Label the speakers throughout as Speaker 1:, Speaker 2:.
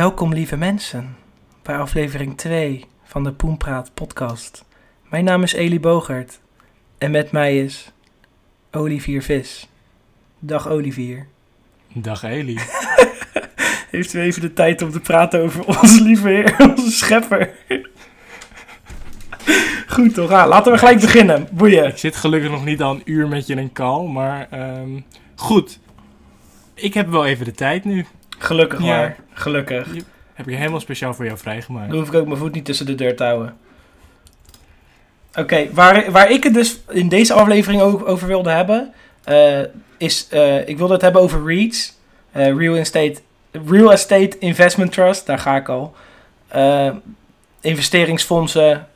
Speaker 1: Welkom lieve mensen bij aflevering 2 van de Poenpraat podcast. Mijn naam is Eli Bogert en met mij is Olivier Vis. Dag Olivier.
Speaker 2: Dag Eli.
Speaker 1: Heeft u even de tijd om te praten over onze lieve heer, onze schepper? Goed toch, ah, laten we gelijk beginnen. Boeien.
Speaker 2: Ik zit gelukkig nog niet al een uur met je in een call, maar ehm, goed. Ik heb wel even de tijd nu.
Speaker 1: Gelukkig
Speaker 2: Ja.
Speaker 1: maar, gelukkig.
Speaker 2: Heb ik helemaal speciaal voor jou vrijgemaakt.
Speaker 1: Dan hoef ik ook mijn voet niet tussen de deur te houden. Oké, waar, waar ik het dus in deze aflevering ook over wilde hebben, eh, is, eh, ik wilde het hebben over REITs, eh, Real, Estate, Real Estate Investment Trust, daar ga ik al. Investeringsfondsen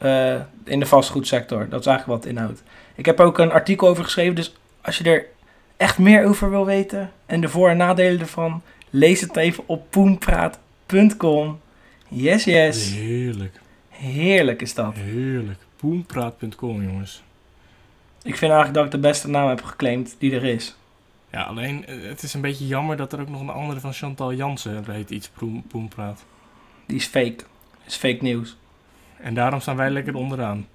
Speaker 1: in de vastgoedsector, dat is eigenlijk wat inhoudt. Ik heb ook een artikel over geschreven, dus als je er echt meer over wil weten en de voor- en nadelen ervan, lees het even op poenpraat.com. Yes, yes.
Speaker 2: Heerlijk,
Speaker 1: Heerlijk is dat.
Speaker 2: heerlijk. Poenpraat.com jongens.
Speaker 1: Ik vind eigenlijk dat ik de beste naam heb geclaimd die er is.
Speaker 2: Ja, alleen eh, het is een beetje jammer dat er ook nog een andere van Chantal Jansen heet iets Poenpraat.
Speaker 1: Die is fake. is fake nieuws.
Speaker 2: En daarom staan wij lekker onderaan.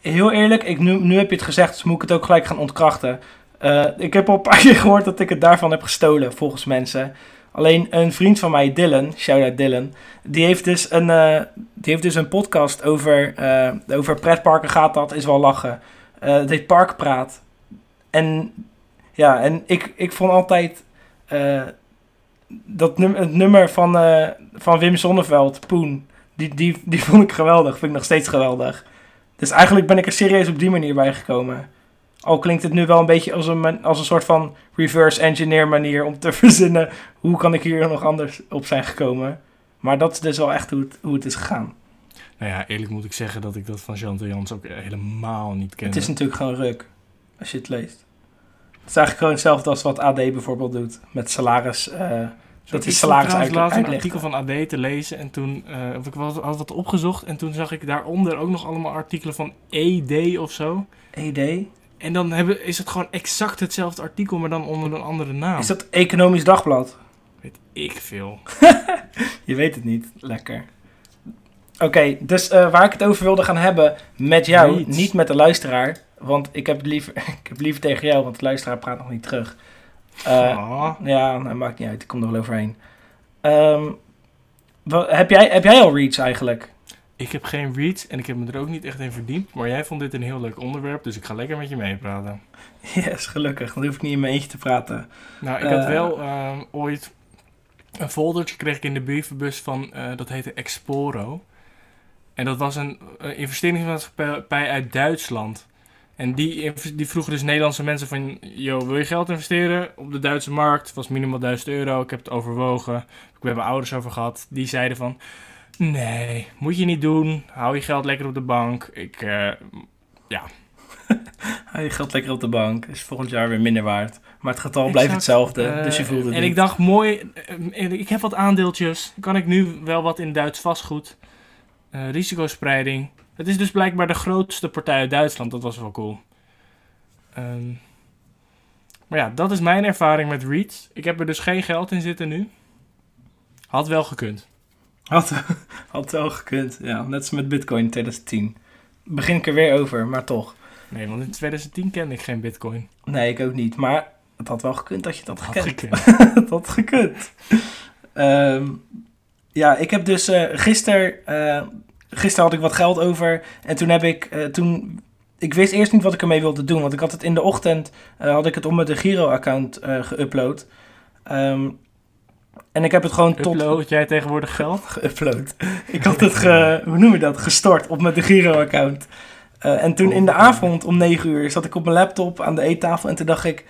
Speaker 1: Heel eerlijk, ik, nu, nu heb je het gezegd, dus moet ik het ook gelijk gaan ontkrachten. Eh, ik heb al een paar keer gehoord dat ik het daarvan heb gestolen, volgens mensen. Alleen een vriend van mij, Dylan, shout-out Dylan, die heeft dus een, eh, die heeft dus een podcast over, eh, over pretparken gaat dat, is wel lachen. Het heet Parkpraat. En ja, en ik, ik vond altijd dat num het nummer van, van Wim Sonneveld, Poen, die, die, die vond ik geweldig, vind ik nog steeds geweldig. Dus eigenlijk ben ik er serieus op die manier bij gekomen. Al klinkt het nu wel een beetje als een, als een soort van reverse engineer manier om te verzinnen hoe kan ik hier nog anders op zijn gekomen. Maar dat is dus wel echt hoe het, hoe het is gegaan.
Speaker 2: Nou ja, eerlijk moet ik zeggen dat ik dat van Chantal Jansen ook helemaal niet ken.
Speaker 1: Het is natuurlijk gewoon ruk als je het leest. Het is eigenlijk gewoon hetzelfde als wat AD bijvoorbeeld doet met salaris. eh, dat is salaris uit,
Speaker 2: laatst een artikel van AD te lezen en toen eh, of ik was, had wat opgezocht en toen zag ik daaronder ook nog allemaal artikelen van ED of zo.
Speaker 1: ED.
Speaker 2: En dan hebben, is het gewoon exact hetzelfde artikel, maar dan onder een andere naam.
Speaker 1: Is dat Economisch Dagblad?
Speaker 2: Weet ik veel.
Speaker 1: Je weet het niet. Lekker. Oké, dus eh, waar ik het over wilde gaan hebben met jou,
Speaker 2: Niet.
Speaker 1: niet met de luisteraar. Want ik heb, het liever, ik heb liever tegen jou, want de luisteraar praat nog niet terug.
Speaker 2: Ah,
Speaker 1: Ja, nou, maakt niet uit. Ik kom er wel overheen. Ehm, wat, heb, jij, heb jij al reads eigenlijk?
Speaker 2: Ik heb geen reads en ik heb me er ook niet echt in verdiept. Maar jij vond dit een heel leuk onderwerp, dus ik ga lekker met je meepraten.
Speaker 1: Yes, gelukkig. Dan hoef ik niet in mijn eentje te praten.
Speaker 2: Nou, ik had
Speaker 1: Eh.
Speaker 2: wel ehm, ooit een foldertje kreeg ik in de brievenbus van, eh, dat heette Exporo. En dat was een eh, investeringsmaatschappij uit Duitsland. En die, die vroegen dus Nederlandse mensen van, yo, wil je geld investeren op de Duitse markt? was minimaal 1000 euro, ik heb het overwogen. Heb ik bij mijn ouders over gehad. Die zeiden van, nee, moet je niet doen. Hou je geld lekker op de bank. Ik, eh,
Speaker 1: Hou je geld lekker op de bank. Is volgend jaar weer minder waard. Maar het getal blijft hetzelfde.
Speaker 2: Eh,
Speaker 1: dus je voelt het
Speaker 2: En
Speaker 1: niet.
Speaker 2: ik dacht, mooi, eh, ik heb wat aandeeltjes. Kan ik nu wel wat in Duits vastgoed? Risicospreiding. Het is dus blijkbaar de grootste partij uit Duitsland. Dat was wel cool. Ehm, maar ja, dat is mijn ervaring met REITs. Ik heb er dus geen geld in zitten nu. Had wel gekund.
Speaker 1: Had, had wel gekund. Ja, net als met Bitcoin in 2010. Begin ik er weer over, maar toch.
Speaker 2: Nee, want in 2010 kende ik geen bitcoin.
Speaker 1: Nee, ik ook niet. Maar het had wel gekund dat je dat
Speaker 2: Had gekund.
Speaker 1: Het had gekund. Ehm, ja, ik heb dus eh gisteren... eh gisteren had ik wat geld over. En toen heb ik... eh, toen, ik wist eerst niet wat ik ermee wilde doen. Want ik had het in de ochtend... had ik het op mijn de Giro-account geüpload. Ehm, en ik heb het gewoon tot...
Speaker 2: Upload jij tegenwoordig geld?
Speaker 1: Geüpload. Ik had het, ge, hoe noem je dat, gestort op mijn de Giro-account. Eh, en toen in de avond om 9 uur zat ik op mijn laptop aan de eettafel en toen dacht ik...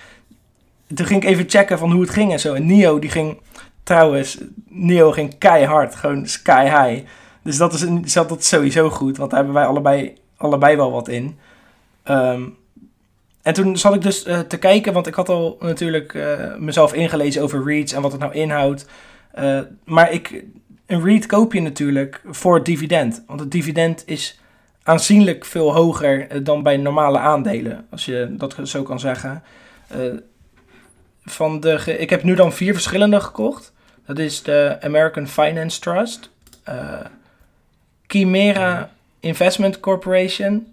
Speaker 1: Toen ging ik even checken van hoe het ging en zo. En Nio, die ging trouwens, Nio ging keihard, gewoon sky high. Dus dat is, een- zat dat sowieso goed, want daar hebben wij allebei, allebei wel wat in. Ehm, en toen zat ik dus eh, te kijken, want ik had al natuurlijk eh, mezelf ingelezen over reads en wat het nou inhoudt. Eh, maar ik, een REIT koop je natuurlijk voor het dividend. Want het dividend is aanzienlijk veel hoger dan bij normale aandelen. Als je dat zo kan zeggen. Van de ik heb nu dan vier verschillende gekocht. Dat is de American Finance Trust. Chimera Investment Corporation.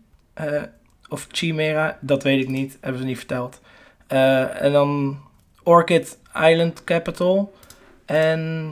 Speaker 1: Of Chimera, dat weet ik niet. Hebben ze niet verteld. Eh, en dan Orchid Island Capital. En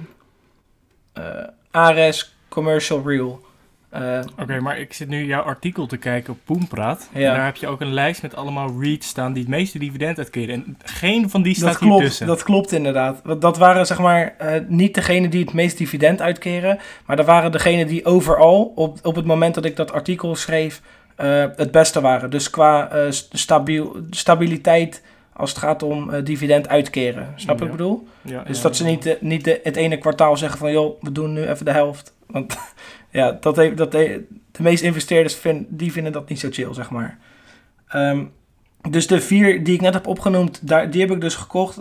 Speaker 1: eh, Ares Commercial Real. Eh,
Speaker 2: Oké, maar ik zit nu jouw artikel te kijken op Poenpraat.
Speaker 1: Ja.
Speaker 2: En daar heb je ook een lijst met allemaal REITs staan die het meeste dividend uitkeren. En geen van die
Speaker 1: dat
Speaker 2: staat hier
Speaker 1: klopt,
Speaker 2: tussen.
Speaker 1: dat klopt inderdaad. Want dat waren zeg maar niet degenen die het meest dividend uitkeren. Maar dat waren degenen die overal op, op het moment dat ik dat artikel schreef eh, het beste waren. Dus qua eh, stabiel, stabiliteit als het gaat om eh, dividend uitkeren. Snap je wat ik bedoel?
Speaker 2: Ja,
Speaker 1: Dus
Speaker 2: ja,
Speaker 1: dat ze niet, de- niet de, het ene kwartaal zeggen van... joh, we doen nu even de helft. Want ja, dat heeft, dat heeft- de meeste investeerders vind, die vinden dat niet zo chill, zeg maar. Ehm, dus de vier die ik net heb opgenoemd, daar, die heb ik dus gekocht.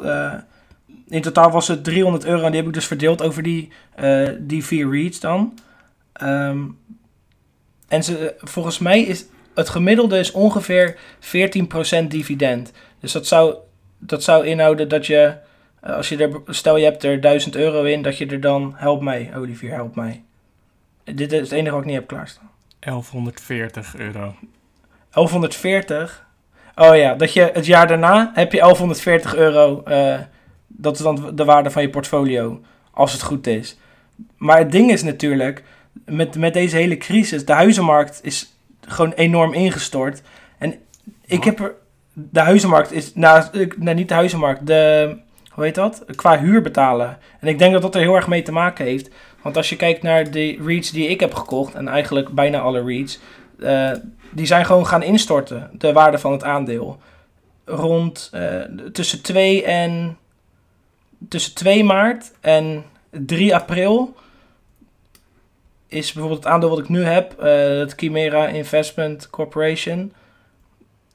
Speaker 1: In totaal was het 300 euro en die heb ik dus verdeeld over die, die vier reads dan. Ehm, en ze, volgens mij is het gemiddelde is ongeveer 14% dividend. Dus dat zou, dat zou inhouden dat je... Uh, als je er, stel je hebt er 1000 euro in, dat je er dan, help mij, Olivier, help mij. Dit is het enige wat ik niet heb klaarstaan.
Speaker 2: 1140 euro.
Speaker 1: 1140. Oh ja, dat je het jaar daarna heb je 1140 euro. Uh, dat is dan de waarde van je portfolio, als het goed is. Maar het ding is natuurlijk, met, met deze hele crisis, de huizenmarkt is gewoon enorm ingestort. En ik heb er, de huizenmarkt is, nou, nou niet de huizenmarkt, de, hoe heet dat? Qua huur betalen. En ik denk dat dat er heel erg mee te maken heeft. Want als je kijkt naar de REITs die ik heb gekocht, en eigenlijk bijna alle REITs, eh, die zijn gewoon gaan instorten, de waarde van het aandeel. Rond eh, tussen 2 en tussen 2 maart en 3 april is bijvoorbeeld het aandeel wat ik nu heb, eh, het Chimera Investment Corporation,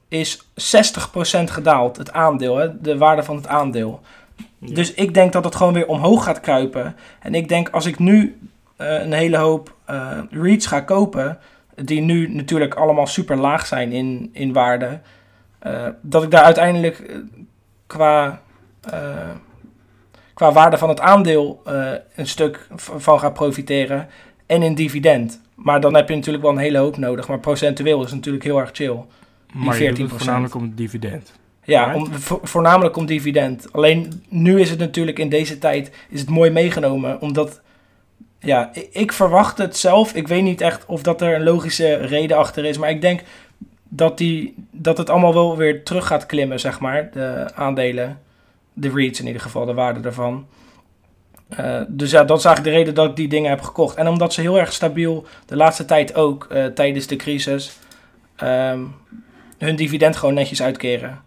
Speaker 1: is 60% gedaald, het aandeel, hè, de waarde van het aandeel.
Speaker 2: Ja.
Speaker 1: Dus ik denk dat het gewoon weer omhoog gaat kruipen. En ik denk als ik nu eh, een hele hoop eh REITs ga kopen, die nu natuurlijk allemaal super laag zijn in, in waarde, dat ik daar uiteindelijk qua, qua waarde van het aandeel een stuk van ga profiteren en in dividend. Maar dan heb je natuurlijk wel een hele hoop nodig. Maar procentueel is het natuurlijk heel erg chill.
Speaker 2: maar het
Speaker 1: 14%.
Speaker 2: voornamelijk om dividend.
Speaker 1: Ja, om, vo- voornamelijk om dividend. Alleen nu is het natuurlijk in deze tijd is het mooi meegenomen. Omdat, ja, ik, ik verwacht het zelf. Ik weet niet echt of dat er een logische reden achter is. Maar ik denk dat, die, dat het allemaal wel weer terug gaat klimmen, zeg maar. De aandelen, de REITs in ieder geval, de waarde daarvan. Eh, dus ja, dat is eigenlijk de reden dat ik die dingen heb gekocht. En omdat ze heel erg stabiel, de laatste tijd ook, eh, tijdens de crisis, ehm, hun dividend gewoon netjes uitkeren.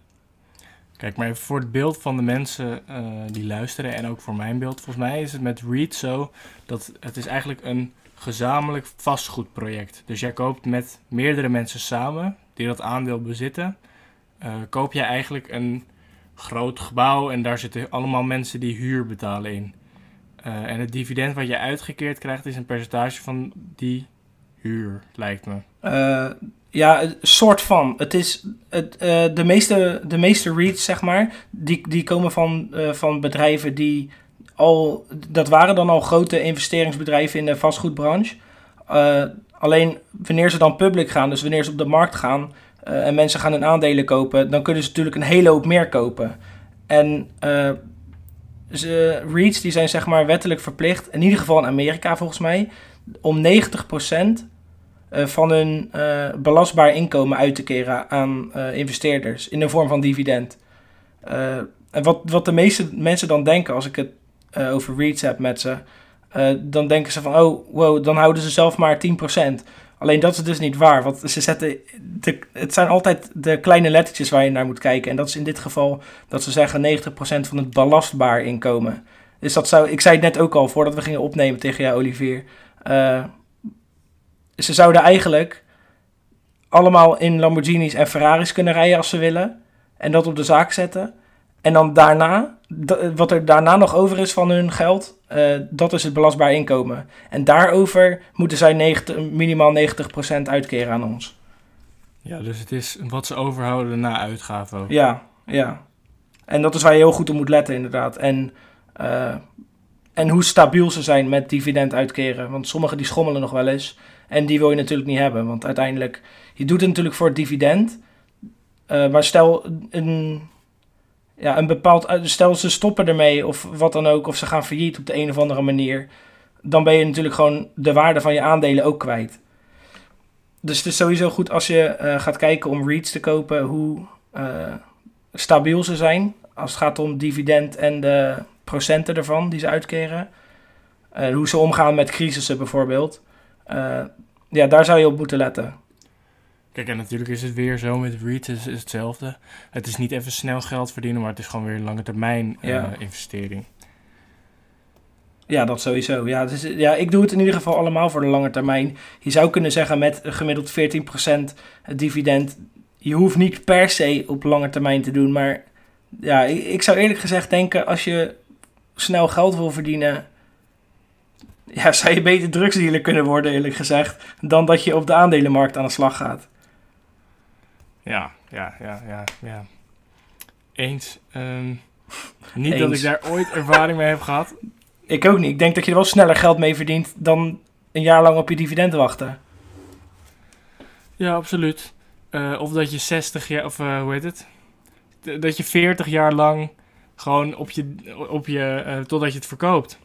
Speaker 2: Kijk, maar voor het beeld van de mensen eh, die luisteren en ook voor mijn beeld. Volgens mij is het met REIT zo dat het is eigenlijk een gezamenlijk vastgoedproject. Dus jij koopt met meerdere mensen samen die dat aandeel bezitten. koop jij eigenlijk een groot gebouw en daar zitten allemaal mensen die huur betalen in. Eh, en het dividend wat je uitgekeerd krijgt is een percentage van die huur, lijkt me.
Speaker 1: Eh, ja, een soort van. Het is het, eh, de, meeste, de meeste REITs, zeg maar, die, die komen van, van bedrijven die al, dat waren dan al grote investeringsbedrijven in de vastgoedbranche. Alleen wanneer ze dan public gaan, dus wanneer ze op de markt gaan en mensen gaan hun aandelen kopen, dan kunnen ze natuurlijk een hele hoop meer kopen. En ze, REITs die zijn zeg maar wettelijk verplicht, in ieder geval in Amerika volgens mij, om 90% eh, van hun eh, belastbaar inkomen uit te keren aan eh, investeerders in de vorm van dividend. Eh, en wat, wat de meeste mensen dan denken als ik het eh, over REITs heb met ze, eh, dan denken ze van, oh, wow, dan houden ze zelf maar 10%. Alleen dat is dus niet waar, want ze zetten, de, het zijn altijd de kleine lettertjes waar je naar moet kijken. En dat is in dit geval dat ze zeggen 90% van het belastbaar inkomen. Dus dat zou, ik zei het net ook al, voordat we gingen opnemen tegen jou, Olivier. Eh, ze zouden eigenlijk allemaal in Lamborghinis en Ferraris kunnen rijden als ze willen. En dat op de zaak zetten. En dan daarna, da- wat er daarna nog over is van hun geld, eh, dat is het belastbaar inkomen. En daarover moeten zij 90, minimaal 90% uitkeren aan ons.
Speaker 2: Ja, dus het is wat ze overhouden na uitgaven ook.
Speaker 1: Ja, ja. En dat is waar je heel goed op moet letten, inderdaad. En eh, en hoe stabiel ze zijn met dividend uitkeren. Want sommigen die schommelen nog wel eens. En die wil je natuurlijk niet hebben. Want uiteindelijk, je doet het natuurlijk voor het dividend. Uh, maar stel een, ja, een bepaald. Stel ze stoppen ermee of wat dan ook. Of ze gaan failliet op de een of andere manier. Dan ben je natuurlijk gewoon de waarde van je aandelen ook kwijt. Dus het is sowieso goed als je uh, gaat kijken om REITs te kopen. Hoe uh, stabiel ze zijn. Als het gaat om dividend en de procenten ervan die ze uitkeren. Uh, hoe ze omgaan met crisissen bijvoorbeeld. Ja, daar zou je op moeten letten.
Speaker 2: Kijk, en natuurlijk is het weer zo met REITs is, is hetzelfde. Het is niet even snel geld verdienen, maar het is gewoon weer een lange termijn ja. investering.
Speaker 1: Ja, dat sowieso. Ja, is, ja, ik doe het in ieder geval allemaal voor de lange termijn. Je zou kunnen zeggen met gemiddeld 14% dividend. Je hoeft niet per se op lange termijn te doen. Maar ja, ik, ik zou eerlijk gezegd denken als je snel geld wil verdienen, ja, zou je beter drugsdealer kunnen worden, eerlijk gezegd, dan dat je op de aandelenmarkt aan de slag gaat.
Speaker 2: Ja, ja, ja, ja, ja. Eens. Um, niet dat ik daar ooit ervaring mee heb gehad.
Speaker 1: Ik ook niet. Ik denk dat je er wel sneller geld mee verdient dan een jaar lang op je dividend wachten.
Speaker 2: Ja, absoluut. Uh, of dat je 60 jaar, of uh, hoe heet het? Dat je 40 jaar lang gewoon op je, op je uh, totdat je het verkoopt.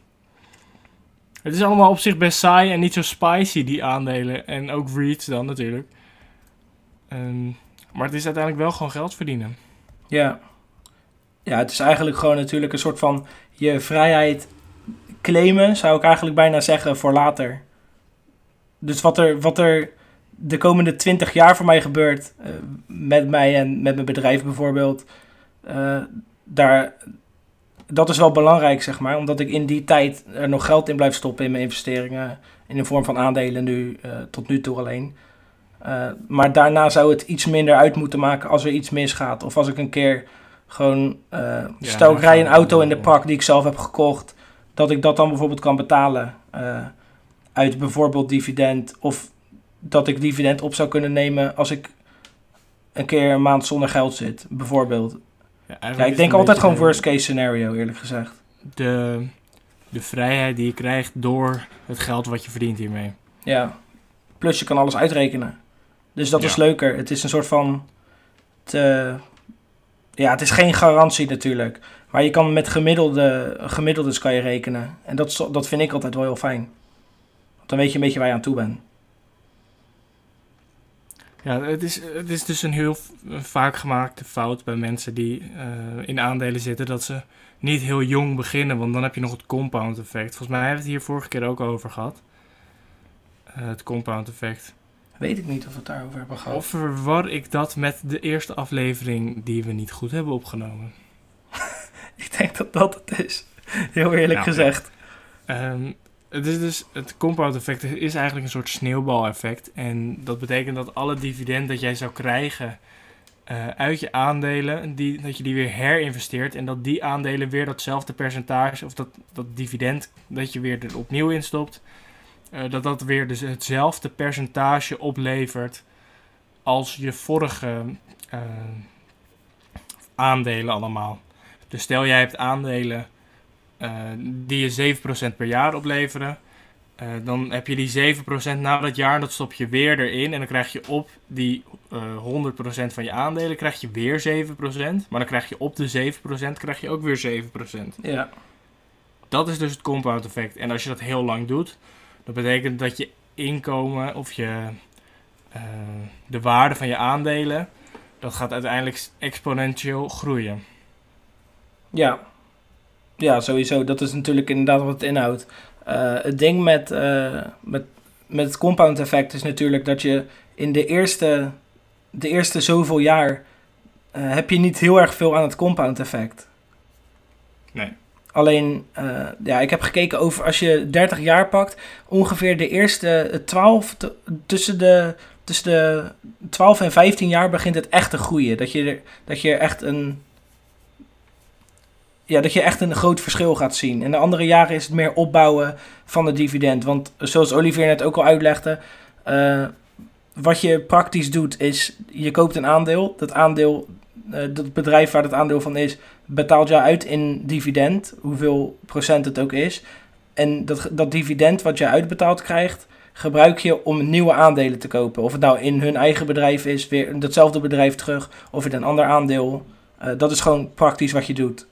Speaker 2: Het is allemaal op zich best saai en niet zo spicy, die aandelen. En ook REITs dan natuurlijk. Um, maar het is uiteindelijk wel gewoon geld verdienen.
Speaker 1: Ja. Ja, het is eigenlijk gewoon natuurlijk een soort van je vrijheid claimen, zou ik eigenlijk bijna zeggen, voor later. Dus wat er, wat er de komende 20 jaar voor mij gebeurt, uh, met mij en met mijn bedrijf bijvoorbeeld, uh, daar, dat is wel belangrijk, zeg maar. Omdat ik in die tijd er nog geld in blijf stoppen in mijn investeringen. In de vorm van aandelen nu, uh, tot nu toe alleen. Uh, maar daarna zou het iets minder uit moeten maken als er iets misgaat. Of als ik een keer gewoon... Uh, ja, stel, ik rij een auto in de park die ik zelf heb gekocht. Dat ik dat dan bijvoorbeeld kan betalen. uit bijvoorbeeld dividend. Of dat ik dividend op zou kunnen nemen als ik een keer een maand zonder geld zit. Bijvoorbeeld. Ja, ja ik denk altijd gewoon worst case scenario, eerlijk gezegd.
Speaker 2: De, de vrijheid die je krijgt door het geld wat je verdient hiermee.
Speaker 1: Ja, plus je kan alles uitrekenen. Dus dat ja. is leuker. Het is een soort van... Te, ja, het is geen garantie natuurlijk. Maar je kan met gemiddelde, gemiddeldes kan je rekenen. En dat, dat vind ik altijd wel heel fijn. Want dan weet je een beetje waar je aan toe bent.
Speaker 2: Ja, het is, het is dus een heel vaak gemaakte fout bij mensen die uh, in aandelen zitten dat ze niet heel jong beginnen, want dan heb je nog het compound effect. Volgens mij hebben we het hier vorige keer ook over gehad. Uh, het compound effect.
Speaker 1: Weet ik niet of we het daarover hebben gehad.
Speaker 2: Of verwar ik dat met de eerste aflevering die we niet goed hebben opgenomen?
Speaker 1: ik denk dat dat het is. Heel eerlijk nou, gezegd.
Speaker 2: Um, het is dus, het compound effect is eigenlijk een soort sneeuwbaleffect. En dat betekent dat alle dividend dat jij zou krijgen uh, uit je aandelen, die, dat je die weer herinvesteert. En dat die aandelen weer datzelfde percentage, of dat, dat dividend dat je weer er opnieuw instopt, uh, dat dat weer dus hetzelfde percentage oplevert als je vorige uh, aandelen allemaal. Dus stel jij hebt aandelen uh, die je 7% per jaar opleveren. Dan heb je die 7% na dat jaar, dat stop je weer erin. En dan krijg je op die uh, 100% van je aandelen krijg je weer 7%. Maar dan krijg je op de 7% krijg je ook weer 7%.
Speaker 1: Ja.
Speaker 2: Dat is dus het compound effect. En als je dat heel lang doet, dat betekent dat je inkomen of je, uh, de waarde van je aandelen, dat gaat uiteindelijk exponentieel groeien.
Speaker 1: Ja, ja, sowieso. Dat is natuurlijk inderdaad wat het inhoudt. Uh, het ding met, uh, met, met het compound effect is natuurlijk dat je in de eerste, de eerste zoveel jaar heb je niet heel erg veel aan het compound effect.
Speaker 2: Nee.
Speaker 1: Alleen, ja, ik heb gekeken over als je 30 jaar pakt, ongeveer de eerste 12, tussen de, tussen de 12 en 15 jaar begint het echt te groeien. Dat je, dat je echt een, ja, dat je echt een groot verschil gaat zien. En de andere jaren is het meer opbouwen van het dividend. Want zoals Olivier net ook al uitlegde, uh, wat je praktisch doet is, je koopt een aandeel. Dat aandeel eh, dat bedrijf waar het aandeel van is, betaalt jou uit in dividend, hoeveel procent het ook is. En dat, dat dividend wat je uitbetaald krijgt, gebruik je om nieuwe aandelen te kopen. Of het nou in hun eigen bedrijf is, weer datzelfde bedrijf terug, of in een ander aandeel. Eh, dat is gewoon praktisch wat je doet.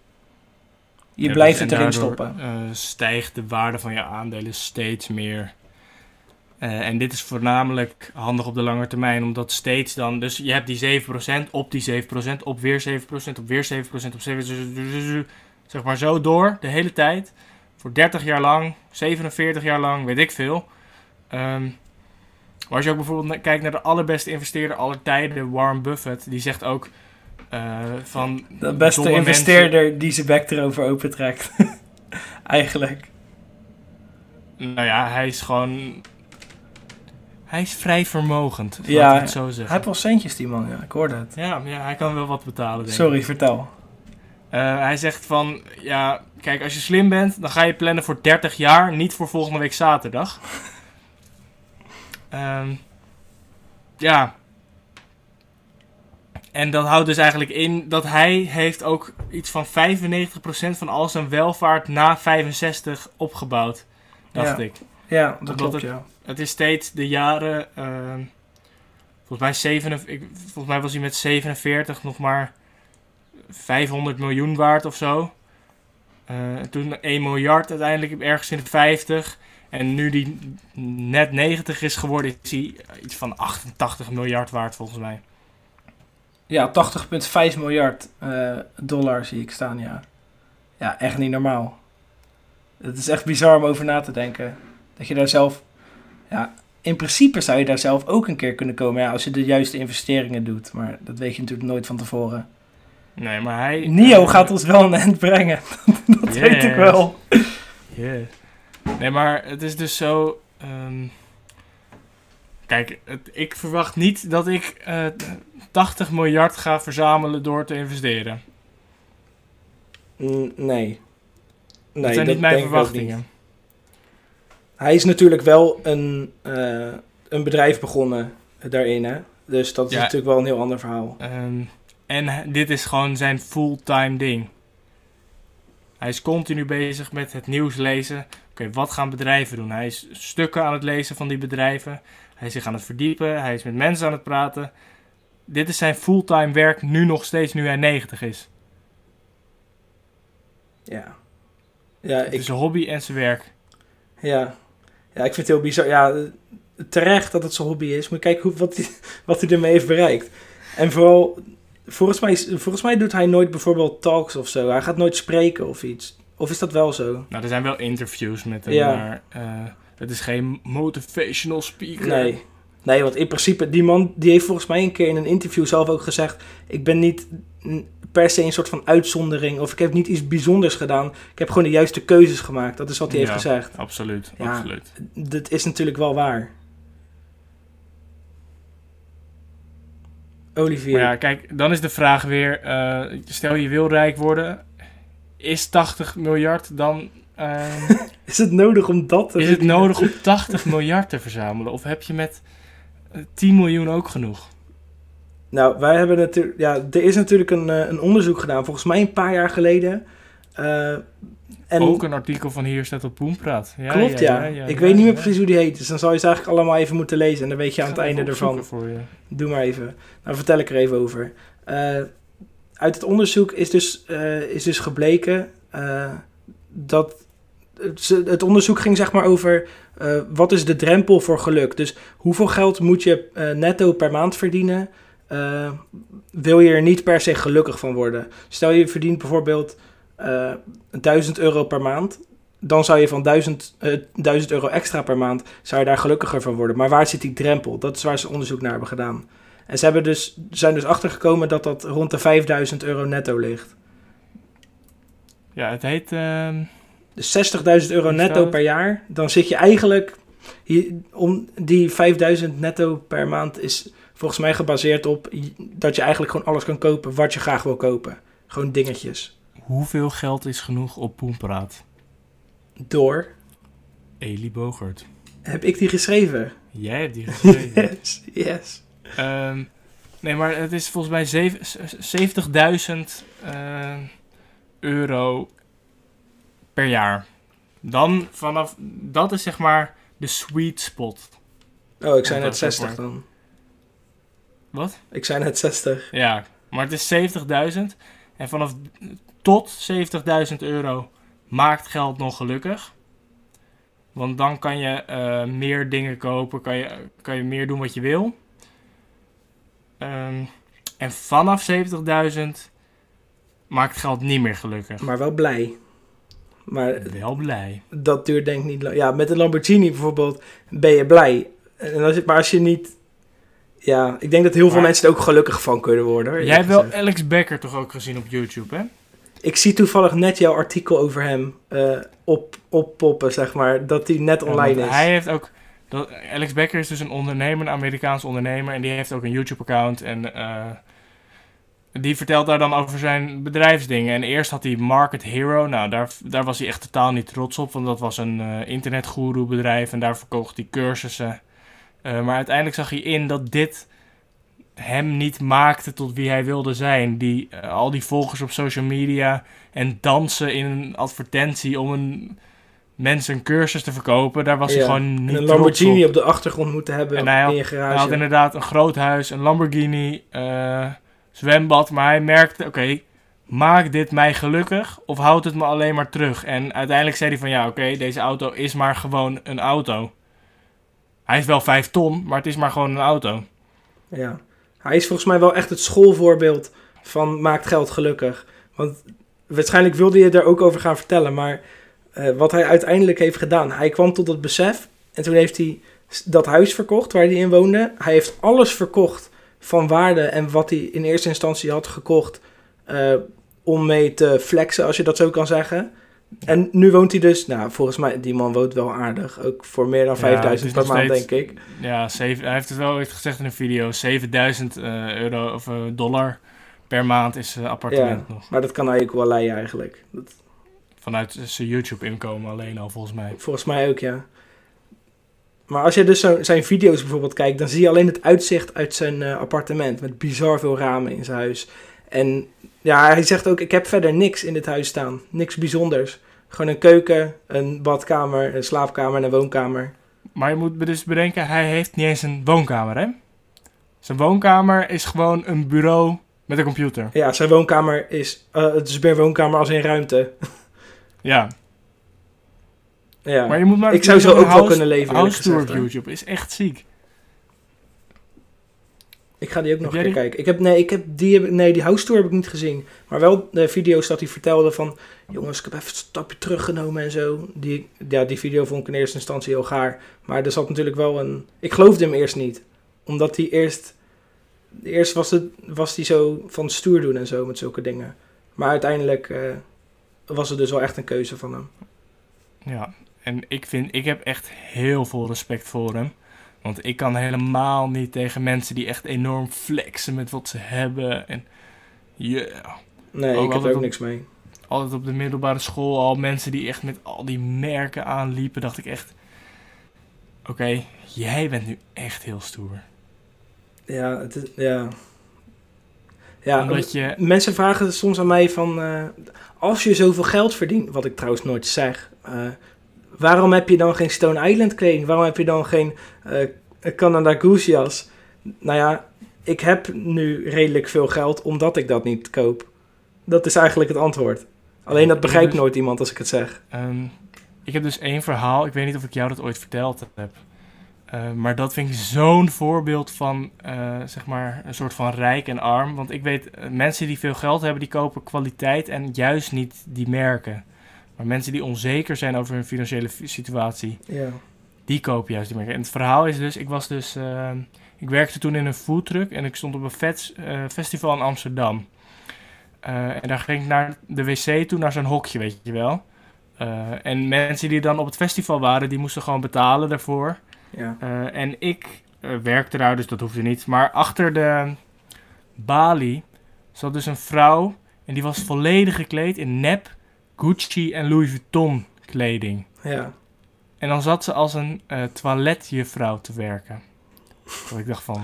Speaker 1: Je
Speaker 2: Ja,
Speaker 1: blijft
Speaker 2: dus-
Speaker 1: het erin stoppen.
Speaker 2: eh, stijgt de waarde van je aandelen steeds meer. Eh, en dit is voornamelijk handig op de lange termijn, omdat steeds dan... Dus je hebt die 7%, op die 7%, op weer 7%, op weer 7%, op 7%, zeg maar zo door, de hele tijd. Voor 30 jaar lang, 47 jaar lang, weet ik veel. Ehm, maar als je ook bijvoorbeeld kijkt naar de allerbeste investeerder aller tijden, Warren Buffett, die zegt ook eh, van...
Speaker 1: De beste investeerder die zijn bek erover opentrekt. Eigenlijk.
Speaker 2: Nou ja, hij is gewoon. Hij is vrij vermogend.
Speaker 1: Ja,
Speaker 2: ik het zo
Speaker 1: Hij
Speaker 2: zeggen.
Speaker 1: heeft wel centjes, die man. Ja, ik hoorde het.
Speaker 2: Ja, ja, hij kan wel wat betalen. Denk ik.
Speaker 1: Sorry, vertel.
Speaker 2: Eh, hij zegt van, ja, kijk, als je slim bent, dan ga je plannen voor 30 jaar, niet voor volgende week zaterdag. Ehm, ja. En dat houdt dus eigenlijk in dat hij heeft ook iets van 95% van al zijn welvaart na 65 opgebouwd. Dacht
Speaker 1: Ja.
Speaker 2: ik.
Speaker 1: Ja, dat klopt,
Speaker 2: het-
Speaker 1: ja.
Speaker 2: Het is steeds de jaren. ehm, volgens, mij 7, ik, volgens mij was hij met 47 nog maar 500 miljoen waard of zo. Eh, toen 1 miljard uiteindelijk ergens in de 50. En nu die net 90 is geworden, is hij iets van 88 miljard waard volgens mij.
Speaker 1: Ja, 80,5 miljard eh, dollar zie ik staan, ja. Ja, echt niet normaal. Het is echt bizar om over na te denken. Dat je daar zelf... Ja, in principe zou je daar zelf ook een keer kunnen komen. Ja, als je de juiste investeringen doet. Maar dat weet je natuurlijk nooit van tevoren.
Speaker 2: Nee, maar hij.
Speaker 1: Nio
Speaker 2: eh,
Speaker 1: gaat ons wel een end brengen. dat weet ik wel.
Speaker 2: Yeah. Nee, maar het is dus zo. ehm, kijk, het, ik verwacht niet dat ik eh 80 miljard ga verzamelen door te investeren.
Speaker 1: Mm, nee. Nee,
Speaker 2: dat zijn niet mijn verwachtingen.
Speaker 1: Hij is natuurlijk wel een, eh, een bedrijf begonnen daarin, hè. Dus dat is
Speaker 2: Ja.
Speaker 1: natuurlijk wel een heel ander verhaal.
Speaker 2: Ehm, en dit is gewoon zijn fulltime ding. Hij is continu bezig met het nieuws lezen. Oké, wat gaan bedrijven doen? Hij is stukken aan het lezen van die bedrijven. Hij is zich aan het verdiepen. Hij is met mensen aan het praten. Dit is zijn fulltime werk nu nog steeds, nu hij 90 is.
Speaker 1: Ja. Ja,
Speaker 2: Het
Speaker 1: ik,
Speaker 2: is zijn hobby en zijn werk.
Speaker 1: ja. Ja, ik vind het heel bizar. Ja, terecht dat het zijn hobby is. Maar kijk hoe, wat, hij, wat hij ermee heeft bereikt. En vooral, volgens mij, volgens mij doet hij nooit bijvoorbeeld talks of zo. Hij gaat nooit spreken of iets. Of is dat wel zo?
Speaker 2: Nou, er zijn wel interviews met hem,
Speaker 1: Ja.
Speaker 2: maar eh, het is geen motivational speaker.
Speaker 1: Nee. Nee, want in principe, die man die heeft volgens mij een keer in een interview zelf ook gezegd: Ik ben niet per se een soort van uitzondering of ik heb niet iets bijzonders gedaan. Ik heb gewoon de juiste keuzes gemaakt. Dat is wat hij
Speaker 2: Ja.
Speaker 1: heeft gezegd.
Speaker 2: Absoluut,
Speaker 1: Ja.
Speaker 2: absoluut.
Speaker 1: Dat is natuurlijk wel waar. Olivier.
Speaker 2: Maar ja, kijk, dan is de vraag weer: eh, stel je wil rijk worden, is 80 miljard dan. eh,
Speaker 1: Is het nodig om dat te
Speaker 2: is het nodig om 80 miljard te verzamelen? Of heb je met 10 miljoen ook genoeg?
Speaker 1: Nou, wij hebben natuurlijk. Ja, er is natuurlijk een, eh, een onderzoek gedaan, volgens mij een paar jaar geleden. Eh, en
Speaker 2: ook een artikel van hier staat op Poenpraat. Ja,
Speaker 1: klopt, ja. ik weet niet meer precies hoe die heet, dus dan zou je ze eigenlijk allemaal even moeten lezen. En dan weet je aan het einde ervan.
Speaker 2: Voor je.
Speaker 1: Doe maar even. Nou, vertel ik er even over. Eh, uit het onderzoek is dus, is dus gebleken dat. Het, onderzoek ging zeg maar over eh, wat is de drempel voor geluk. Dus hoeveel geld moet je eh, netto per maand verdienen? eh, wil je er niet per se gelukkig van worden? Stel je verdient bijvoorbeeld eh 1000 euro per maand. Dan zou je van 1000, eh 1000 euro extra per maand zou je daar gelukkiger van worden. Maar waar zit die drempel? Dat is waar ze onderzoek naar hebben gedaan. En ze hebben dus, zijn dus achtergekomen dat dat rond de 5000 euro netto ligt.
Speaker 2: Ja, het heet. Ehm,
Speaker 1: Dus 60.000 euro netto per jaar. Dan zit je eigenlijk... Hier, om die 5000 netto per maand is volgens mij gebaseerd op... dat je eigenlijk gewoon alles kan kopen wat je graag wil kopen. Gewoon dingetjes.
Speaker 2: hoeveel geld is genoeg op Poenpraat?
Speaker 1: Door.
Speaker 2: Elie Bogert.
Speaker 1: Heb ik die geschreven?
Speaker 2: Jij hebt die geschreven.
Speaker 1: Yes, yes.
Speaker 2: Ehm, Nee, maar het is volgens mij zeven- z- 70.000 eh, euro per jaar. Dan vanaf, dat is zeg maar de sweet spot.
Speaker 1: Oh, ik zei net
Speaker 2: dat is
Speaker 1: 60
Speaker 2: ook
Speaker 1: dan.
Speaker 2: Wat?
Speaker 1: Ik zei net 60.
Speaker 2: Ja, maar het is 70.000. En vanaf tot 70.000 euro maakt geld nog gelukkig. Want dan kan je eh, meer dingen kopen, kan je, kan je meer doen wat je wil. Ehm, en vanaf 70.000 maakt geld niet meer gelukkig.
Speaker 1: Maar wel blij. Maar
Speaker 2: Wel blij.
Speaker 1: dat duurt denk ik niet lang. Ja, met een Lamborghini bijvoorbeeld ben je blij. En als je, maar als je niet... Ja, ik denk dat heel veel mensen er ook gelukkig van kunnen worden.
Speaker 2: Jij hebt wel. Alex Becker toch ook gezien op YouTube, hè?
Speaker 1: Ik zie toevallig net jouw artikel over hem eh op, oppoppen, zeg maar. Dat hij net
Speaker 2: Ja,
Speaker 1: online
Speaker 2: want
Speaker 1: is.
Speaker 2: Hij heeft ook. Dat, Alex Becker is dus een ondernemer, een Amerikaans ondernemer. En die heeft ook een YouTube-account. En eh, die vertelt daar dan over zijn bedrijfsdingen. En eerst had hij Market Hero. Nou, daar, daar was hij echt totaal niet trots op. Want dat was een eh internetgoeroe bedrijf. En daar verkocht hij cursussen. Eh, maar uiteindelijk zag hij in dat dit hem niet maakte tot wie hij wilde zijn. Die, eh, al die volgers op social media en dansen in een advertentie om een, mensen een cursus te verkopen. Daar was hij gewoon
Speaker 1: En
Speaker 2: niet
Speaker 1: een
Speaker 2: trots
Speaker 1: Lamborghini
Speaker 2: op.
Speaker 1: op de achtergrond moeten hebben
Speaker 2: En hij had-
Speaker 1: in je
Speaker 2: Hij
Speaker 1: garage.
Speaker 2: had inderdaad een groot huis, een Lamborghini, eh, zwembad. Maar hij merkte, oké, maakt dit mij gelukkig of houdt het me alleen maar terug? En uiteindelijk zei hij van, ja, oké, deze auto is maar gewoon een auto. Hij is wel vijf ton, maar het is maar gewoon een auto.
Speaker 1: Ja. Hij is volgens mij wel echt het schoolvoorbeeld van maakt geld gelukkig. Want waarschijnlijk wilde je daar ook over gaan vertellen. Maar eh, wat hij uiteindelijk heeft gedaan. Hij kwam tot het besef. En toen heeft hij dat huis verkocht waar hij in woonde. Hij heeft alles verkocht van waarde. En wat hij in eerste instantie had gekocht. eh, om mee te flexen, als je dat zo kan zeggen. En nu woont hij dus, nou volgens mij, die man woont wel aardig. Ook voor meer dan
Speaker 2: Ja,
Speaker 1: 5000
Speaker 2: het is
Speaker 1: per maand,
Speaker 2: steeds-
Speaker 1: denk ik.
Speaker 2: Ja, zeven, hij heeft het wel ooit gezegd in een video. 7000 eh, euro of eh, dollar per maand is appartement nog.
Speaker 1: Maar dat kan hij ook wel leiden eigenlijk. Dat,
Speaker 2: Vanuit zijn YouTube-inkomen alleen al, volgens mij.
Speaker 1: Volgens mij ook, ja. Maar als je dus zo, zijn video's bijvoorbeeld kijkt, dan zie je alleen het uitzicht uit zijn eh, appartement. Met bizar veel ramen in zijn huis. En ja, hij zegt ook, ik heb verder niks in dit huis staan. Niks bijzonders. Gewoon een keuken, een badkamer, een slaapkamer en een woonkamer.
Speaker 2: Maar je moet dus bedenken, hij heeft niet eens een woonkamer, hè? Zijn woonkamer is gewoon een bureau met een computer.
Speaker 1: Ja, zijn woonkamer is, eh, het is meer woonkamer als in ruimte.
Speaker 2: Ja,
Speaker 1: Ja.
Speaker 2: maar je moet maar...
Speaker 1: ik zou zo ook wel kunnen leven,
Speaker 2: House tour op. YouTube is echt ziek.
Speaker 1: Ik ga die ook nog een keer kijken. Ik heb, nee, ik heb die, heb, nee, die house tour heb ik niet gezien. Maar wel de video's dat hij vertelde van... Jongens, ik heb even een stapje teruggenomen en zo. Die, ja, die video vond ik in eerste instantie heel gaar. Maar er zat natuurlijk wel een... Ik geloofde hem eerst niet. Omdat hij eerst... Eerst was, het, was hij zo van stoer doen en zo met zulke dingen. Maar uiteindelijk eh, was het dus wel echt een keuze van hem.
Speaker 2: Ja, en ik vind, ik heb echt heel veel respect voor hem. Want ik kan helemaal niet tegen mensen die echt enorm flexen met wat ze hebben. En yeah.
Speaker 1: Nee,
Speaker 2: Ook
Speaker 1: ik heb er ook
Speaker 2: op-
Speaker 1: niks mee.
Speaker 2: altijd op de middelbare school al mensen die echt met al die merken aanliepen, dacht ik echt: Oké, jij bent nu echt heel stoer.
Speaker 1: Ja, het is, ja. Ja,
Speaker 2: Omdat je,
Speaker 1: Mensen vragen soms aan mij van... eh, als je zoveel geld verdient, wat ik trouwens nooit zeg... eh, waarom heb je dan geen Stone Island kleding? Waarom heb je dan geen eh, Canada Goose jas? Nou ja, ik heb nu redelijk veel geld omdat ik dat niet koop. Dat is eigenlijk het antwoord. Alleen dat begrijpt
Speaker 2: Dus-
Speaker 1: nooit iemand als ik het zeg.
Speaker 2: ehm, ik heb dus één verhaal, ik weet niet of ik jou dat ooit verteld heb. Eh, maar dat vind ik zo'n voorbeeld van, eh, zeg maar, een soort van rijk en arm. Want ik weet, eh, mensen die veel geld hebben, die kopen kwaliteit en juist niet die merken. Maar mensen die onzeker zijn over hun financiële fi- situatie,
Speaker 1: Ja.
Speaker 2: Die kopen juist die merken. En het verhaal is dus, ik was dus, eh, ik werkte toen in een foodtruck en ik stond op een vet, eh, festival in Amsterdam. Eh, en daar ging ik naar de wc toe, naar zo'n hokje, weet je wel. Eh, en mensen die dan op het festival waren, die moesten gewoon betalen daarvoor.
Speaker 1: Ja.
Speaker 2: En ik werkte daar, dus dat hoefde niet. Maar achter de balie zat dus een vrouw en die was volledig gekleed in nep Gucci en Louis Vuitton kleding.
Speaker 1: ja.
Speaker 2: En dan zat ze als een eh, toiletjuffrouw te werken. Dat ik dacht van,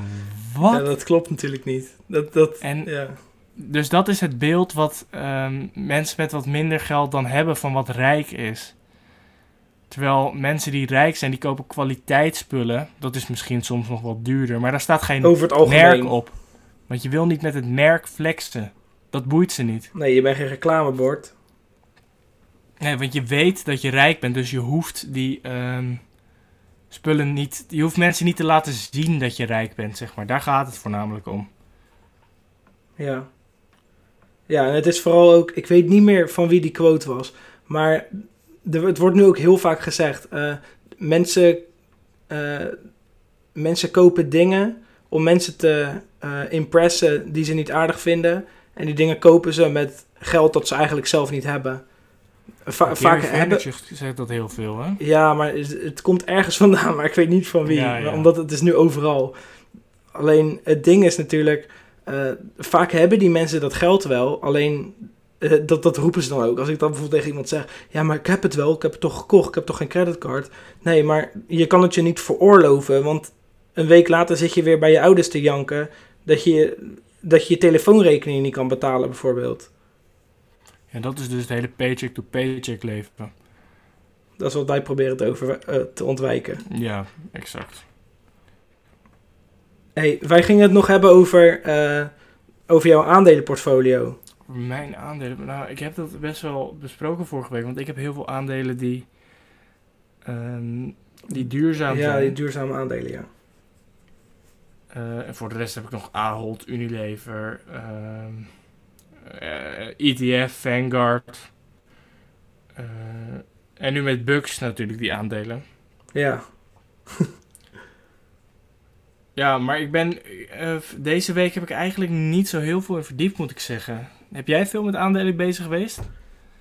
Speaker 2: wat?
Speaker 1: Ja, dat klopt natuurlijk niet. Dat, dat,
Speaker 2: En
Speaker 1: ja.
Speaker 2: dus dat is het beeld wat ehm, mensen met wat minder geld dan hebben van wat rijk is. Terwijl mensen die rijk zijn, die kopen kwaliteitsspullen. Dat is misschien soms nog wat duurder, maar daar staat geen
Speaker 1: Over het
Speaker 2: merk op. Want je wil niet met het merk flexen. Dat boeit ze niet.
Speaker 1: Nee, je bent geen reclamebord.
Speaker 2: Nee, want je weet dat je rijk bent, dus je hoeft die ehm, spullen niet. Je hoeft mensen niet te laten zien dat je rijk bent, zeg maar. Daar gaat het voornamelijk om.
Speaker 1: Ja. Ja, en het is vooral ook... Ik weet niet meer van wie die quote was. Maar het wordt nu ook heel vaak gezegd. eh, mensen, eh, mensen kopen dingen om mensen te eh, impressen die ze niet aardig vinden. En die dingen kopen ze met geld dat ze eigenlijk zelf niet hebben. Va- vaak hebben...
Speaker 2: Zegt dat heel veel, hè?
Speaker 1: Ja, maar het komt ergens vandaan, maar ik weet niet van wie.
Speaker 2: Ja, ja.
Speaker 1: Omdat het is nu overal. Alleen het ding is natuurlijk, eh, vaak hebben die mensen dat geld wel, alleen eh, dat, dat roepen ze dan ook. Als ik dan bijvoorbeeld tegen iemand zeg, ja, maar ik heb het wel, ik heb het toch gekocht, ik heb toch geen creditcard. Nee, maar je kan het je niet veroorloven, want een week later zit je weer bij je ouders te janken dat je dat je, je telefoonrekening niet kan betalen bijvoorbeeld.
Speaker 2: En dat is dus het hele paycheck-to-paycheck leven.
Speaker 1: Dat is wat wij proberen te, over, eh, te ontwijken.
Speaker 2: Ja, exact.
Speaker 1: Hey, wij gingen het nog hebben over, eh, over jouw aandelenportfolio.
Speaker 2: Mijn aandelen. Nou, ik heb dat best wel besproken vorige week. Want ik heb heel veel aandelen die. ehm, die duurzaam
Speaker 1: Ja,
Speaker 2: zijn.
Speaker 1: die duurzame aandelen, ja.
Speaker 2: Eh, en voor de rest heb ik nog Ahold, Unilever, ehm, eh, ETF, Vanguard. eh, en nu met Bucks natuurlijk die aandelen.
Speaker 1: Ja,
Speaker 2: Ja, maar ik ben. eh, deze week heb ik eigenlijk niet zo heel veel in verdiept, moet ik zeggen. Heb jij veel met aandelen bezig geweest?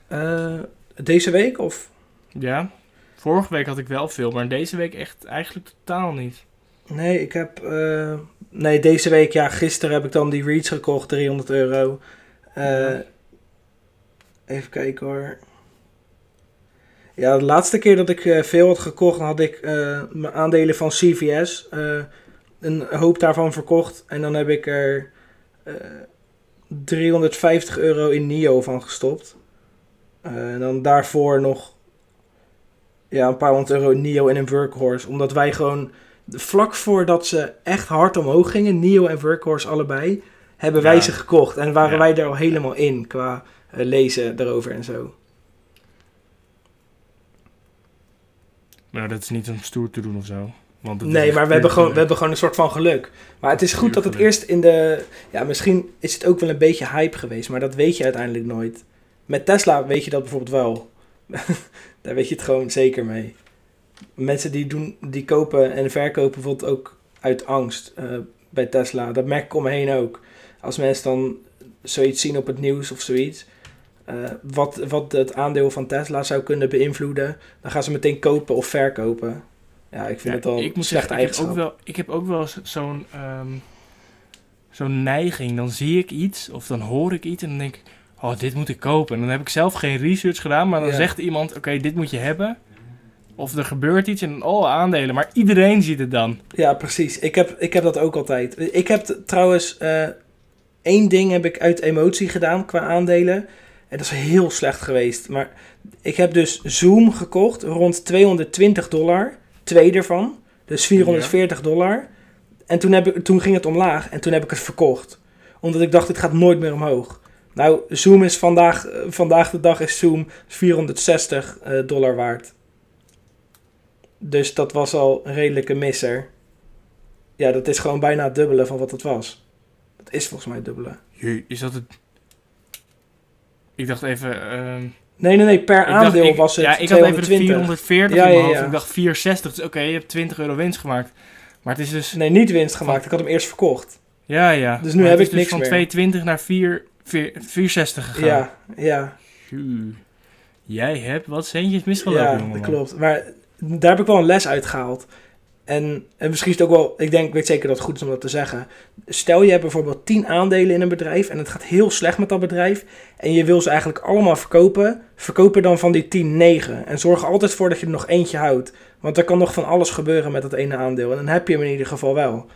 Speaker 1: Eh, deze week of?
Speaker 2: Ja. Vorige week had ik wel veel, maar deze week echt eigenlijk totaal niet.
Speaker 1: Nee, ik heb... eh, nee, deze week, ja, gisteren heb ik dan die Reeds gekocht, 300 euro. Eh. Even kijken hoor. Ja, de laatste keer dat ik eh, veel had gekocht, had ik eh, mijn aandelen van CVS. een hoop daarvan verkocht. En dan heb ik er eh, 350 euro in NIO van gestopt. En dan daarvoor nog ja, een paar honderd euro in NIO en in Workhorse. Omdat wij gewoon vlak voordat ze echt hard omhoog gingen, NIO en Workhorse allebei, hebben wij
Speaker 2: Ja.
Speaker 1: ze gekocht. En waren
Speaker 2: Ja.
Speaker 1: wij er al helemaal in qua eh, lezen erover en zo.
Speaker 2: Maar dat is niet om stoer te doen of zo. Want
Speaker 1: Nee, maar we hebben, gewoon, we hebben gewoon een soort van geluk. Maar het is goed dat het eerst in de... Ja, misschien is het ook wel een beetje hype geweest, maar dat weet je uiteindelijk nooit. Met Tesla weet je dat bijvoorbeeld wel. Daar weet je het gewoon zeker mee. Mensen die, doen, die kopen en verkopen bijvoorbeeld ook uit angst eh, bij Tesla. Dat merk ik om me heen ook. Als mensen dan zoiets zien op het nieuws of zoiets... eh, wat, wat het aandeel van Tesla zou kunnen beïnvloeden... dan gaan ze meteen kopen of verkopen. Ja, ik vind
Speaker 2: Ja,
Speaker 1: het al
Speaker 2: ik moet
Speaker 1: slechte
Speaker 2: zeggen, ik heb, ook wel, ik heb ook wel zo'n ehm, zo'n neiging. Dan zie ik iets of dan hoor ik iets en dan denk ik... Oh, dit moet ik kopen. En dan heb ik zelf geen research gedaan, maar dan
Speaker 1: Ja.
Speaker 2: zegt iemand... Oké, dit moet je hebben. Of er gebeurt iets en oh, aandelen. Maar iedereen ziet het dan.
Speaker 1: Ja, precies. Ik heb, ik heb dat ook altijd. Ik heb trouwens eh, één ding heb ik uit emotie gedaan qua aandelen. En dat is heel slecht geweest. Maar ik heb dus Zoom gekocht rond 220 dollar. Twee ervan. Dus 440 dollar. En toen, heb ik, toen ging het omlaag en toen heb ik het verkocht. Omdat ik dacht, dit gaat nooit meer omhoog. Nou, Zoom is vandaag, eh, vandaag de dag is Zoom 460 eh, dollar waard. Dus dat was al een redelijke misser. Ja, dat is gewoon bijna het dubbele van wat het was. Dat is volgens mij het dubbele.
Speaker 2: Jee, Is dat het... Ik dacht even... ehm,
Speaker 1: Nee, nee, nee. Per
Speaker 2: ik dacht-
Speaker 1: aandeel
Speaker 2: ik-
Speaker 1: was het
Speaker 2: Ja, ik had even de
Speaker 1: 220.
Speaker 2: 440
Speaker 1: Ja,
Speaker 2: in mijn hoofd.
Speaker 1: ja.
Speaker 2: Ik dacht 460. Dus oké, je hebt 20 euro winst gemaakt. Maar het is dus...
Speaker 1: Nee, niet winst gemaakt. Ik had hem eerst verkocht.
Speaker 2: Ja, ja.
Speaker 1: Dus nu
Speaker 2: Maar
Speaker 1: heb
Speaker 2: het
Speaker 1: ik niks
Speaker 2: dus
Speaker 1: meer.
Speaker 2: van 220 naar 4, 4, 460 gegaan.
Speaker 1: Ja, ja.
Speaker 2: Jij hebt wat centjes misgelopen,
Speaker 1: ja, dat klopt. Maar daar heb ik wel een les uit gehaald. En, en misschien is het ook wel, ik denk, ik weet zeker dat het goed is om dat te zeggen. Stel je hebt bijvoorbeeld 10 aandelen in een bedrijf en het gaat heel slecht met dat bedrijf. En je wil ze eigenlijk allemaal verkopen. Verkoop er dan van die 10 9. En zorg er altijd voor dat je er nog eentje houdt. Want er kan nog van alles gebeuren met dat ene aandeel. En dan heb je hem in ieder geval wel.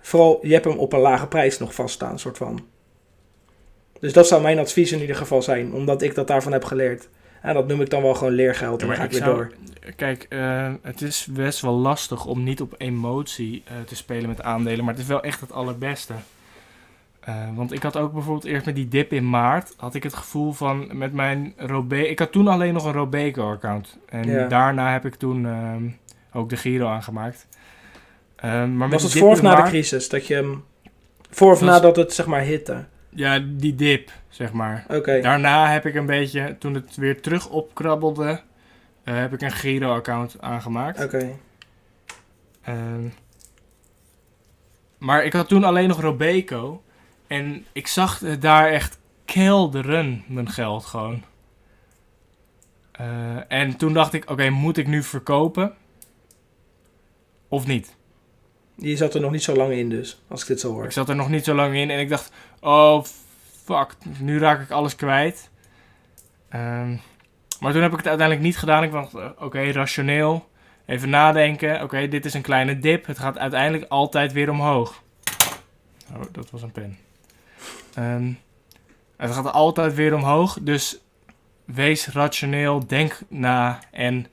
Speaker 1: Vooral, je hebt hem op een lage prijs nog vaststaan, soort van. Dus dat zou mijn advies in ieder geval zijn, omdat ik dat daarvan heb geleerd. En dat noem ik dan wel gewoon leergeld en
Speaker 2: Ja,
Speaker 1: dan ga ik
Speaker 2: ik
Speaker 1: weer
Speaker 2: zou-
Speaker 1: door.
Speaker 2: Kijk, eh, het is best wel lastig om niet op emotie eh, te spelen met aandelen, maar het is wel echt het allerbeste. Eh, want ik had ook bijvoorbeeld eerst met die dip in maart, had ik het gevoel van met mijn Robe... Ik had toen alleen nog een Robeco-account. En
Speaker 1: Ja.
Speaker 2: daarna heb ik toen ehm, ook de Giro aangemaakt. Maar
Speaker 1: Was het voor of na de crisis? Dat je hem... Voor of
Speaker 2: Was-
Speaker 1: nadat het, zeg maar, hitte?
Speaker 2: Ja, die dip, zeg maar.
Speaker 1: Oké.
Speaker 2: Daarna heb ik een beetje, toen het weer terug opkrabbelde, heb ik een Giro-account aangemaakt.
Speaker 1: Oké.
Speaker 2: Ehm, maar ik had toen alleen nog Robeco. En ik zag daar echt kelderen, mijn geld gewoon. Eh, en toen dacht ik, oké, moet ik nu verkopen? Of niet?
Speaker 1: Je zat er nog niet zo lang in dus, als ik dit zo hoor.
Speaker 2: Ik zat er nog niet zo lang in en ik dacht, oh fuck, nu raak ik alles kwijt. Ehm, maar toen heb ik het uiteindelijk niet gedaan. Ik dacht, eh, oké, rationeel. Even nadenken. Oké, dit is een kleine dip. Het gaat uiteindelijk altijd weer omhoog. Oh, dat was een pen. Ehm, het gaat altijd weer omhoog. Dus wees rationeel, denk na en...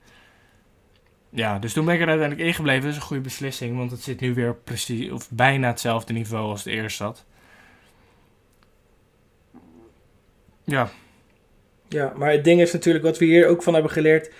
Speaker 2: Ja, dus toen ben ik er uiteindelijk ingebleven. Dat is een goede beslissing, want het zit nu weer precies of bijna hetzelfde niveau als het eerst zat. Ja,
Speaker 1: Ja, maar het ding is natuurlijk, wat we hier ook van hebben geleerd,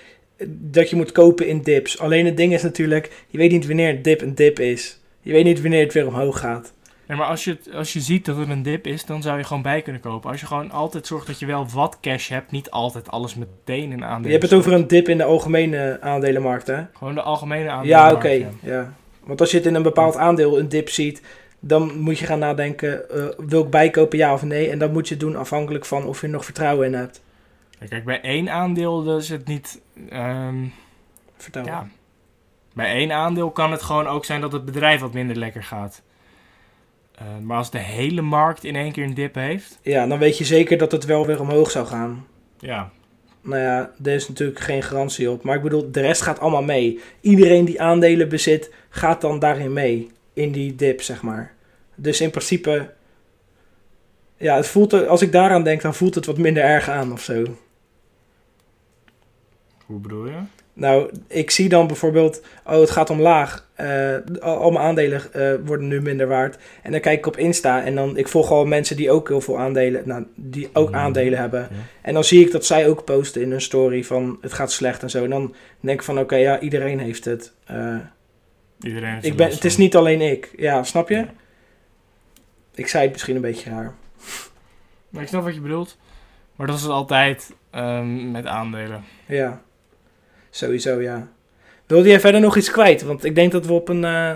Speaker 1: dat je moet kopen in dips. Alleen het ding is natuurlijk, je weet niet wanneer een dip een dip is. Je weet niet wanneer het weer omhoog gaat.
Speaker 2: Nee, maar als je, als je ziet dat het een dip is, dan zou je gewoon bij kunnen kopen. Als je gewoon altijd zorgt dat je wel wat cash hebt, niet altijd alles meteen in aandelen.
Speaker 1: Je hebt het over een dip in de algemene aandelenmarkt, hè?
Speaker 2: Gewoon de algemene
Speaker 1: Ja,
Speaker 2: aandelen.
Speaker 1: oké. Ja. Want als je het in een bepaald aandeel een dip ziet, dan moet je gaan nadenken, eh, wil ik bijkopen ja of nee? En dat moet je doen afhankelijk van of je er nog vertrouwen in hebt.
Speaker 2: Kijk, bij één aandeel is het niet... ehm,
Speaker 1: Vertel.
Speaker 2: ja. Bij één aandeel kan het gewoon ook zijn dat het bedrijf wat minder lekker gaat. Eh, maar als de hele markt in één keer een dip heeft...
Speaker 1: ja, dan weet je zeker dat het wel weer omhoog zou gaan.
Speaker 2: Ja,
Speaker 1: Nou ja, er is natuurlijk geen garantie op. Maar ik bedoel, de rest gaat allemaal mee. Iedereen die aandelen bezit, gaat dan daarin mee. In die dip, zeg maar. Dus in principe... Ja, het voelt, als ik daaraan denk, dan voelt het wat minder erg aan of zo.
Speaker 2: Hoe bedoel je?
Speaker 1: Nou, ik zie dan bijvoorbeeld, oh, het gaat omlaag. Eh, al, mijn aandelen eh, worden nu minder waard. En dan kijk ik op Insta en dan, ik volg al mensen die ook heel veel aandelen, nou, die ook
Speaker 2: Mhm.
Speaker 1: aandelen hebben.
Speaker 2: Ja.
Speaker 1: En dan zie ik dat zij ook posten in hun story van, het gaat slecht en zo. En dan denk ik van, oké, ja, iedereen heeft het. Eh,
Speaker 2: Iedereen heeft
Speaker 1: ik ben, het is niet alleen ik. Ja, snap je? Ik zei het misschien een beetje raar.
Speaker 2: Maar ik snap wat je bedoelt. Maar dat is het altijd ehm, met aandelen.
Speaker 1: Ja, sowieso, ja. Wilde jij verder nog iets kwijt? Want ik denk dat we op een, eh,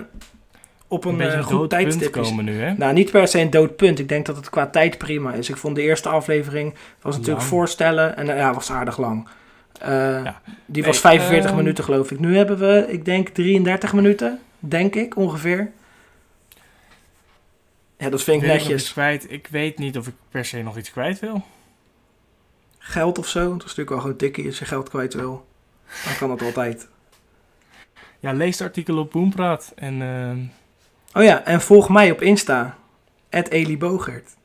Speaker 1: op een,
Speaker 2: Een
Speaker 1: eh, goed tijdstip
Speaker 2: komen nu, hè?
Speaker 1: Nou, niet per se een dood punt. Ik denk dat het qua tijd prima is. Ik vond de eerste aflevering was natuurlijk
Speaker 2: Lang.
Speaker 1: voorstellen en eh, ja, was aardig lang.
Speaker 2: Ja.
Speaker 1: Die was 45
Speaker 2: ehm,
Speaker 1: minuten geloof ik. Nu hebben we, ik denk 33 minuten, denk ik ongeveer. Ja, dat vind ik netjes.
Speaker 2: kwijt? Ik weet niet of ik per se nog iets kwijt wil.
Speaker 1: Geld of zo, dat is natuurlijk wel gewoon tikkie als je geld kwijt wil. Dan kan dat altijd.
Speaker 2: Ja, lees het artikel op Boompraat. En ehm,
Speaker 1: Oh ja, en volg mij op Insta. Eli Bogert.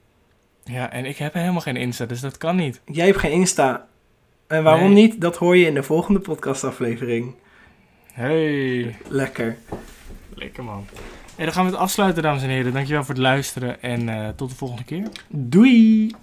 Speaker 2: ja, en ik heb helemaal geen Insta, dus dat kan niet.
Speaker 1: Jij hebt geen Insta. En waarom
Speaker 2: Nee.
Speaker 1: niet? Dat hoor je in de volgende podcastaflevering.
Speaker 2: Hey,
Speaker 1: Lekker.
Speaker 2: lekker man. En dan gaan we het afsluiten, dames en heren. Dankjewel voor het luisteren en eh, tot de volgende keer.
Speaker 1: Doei!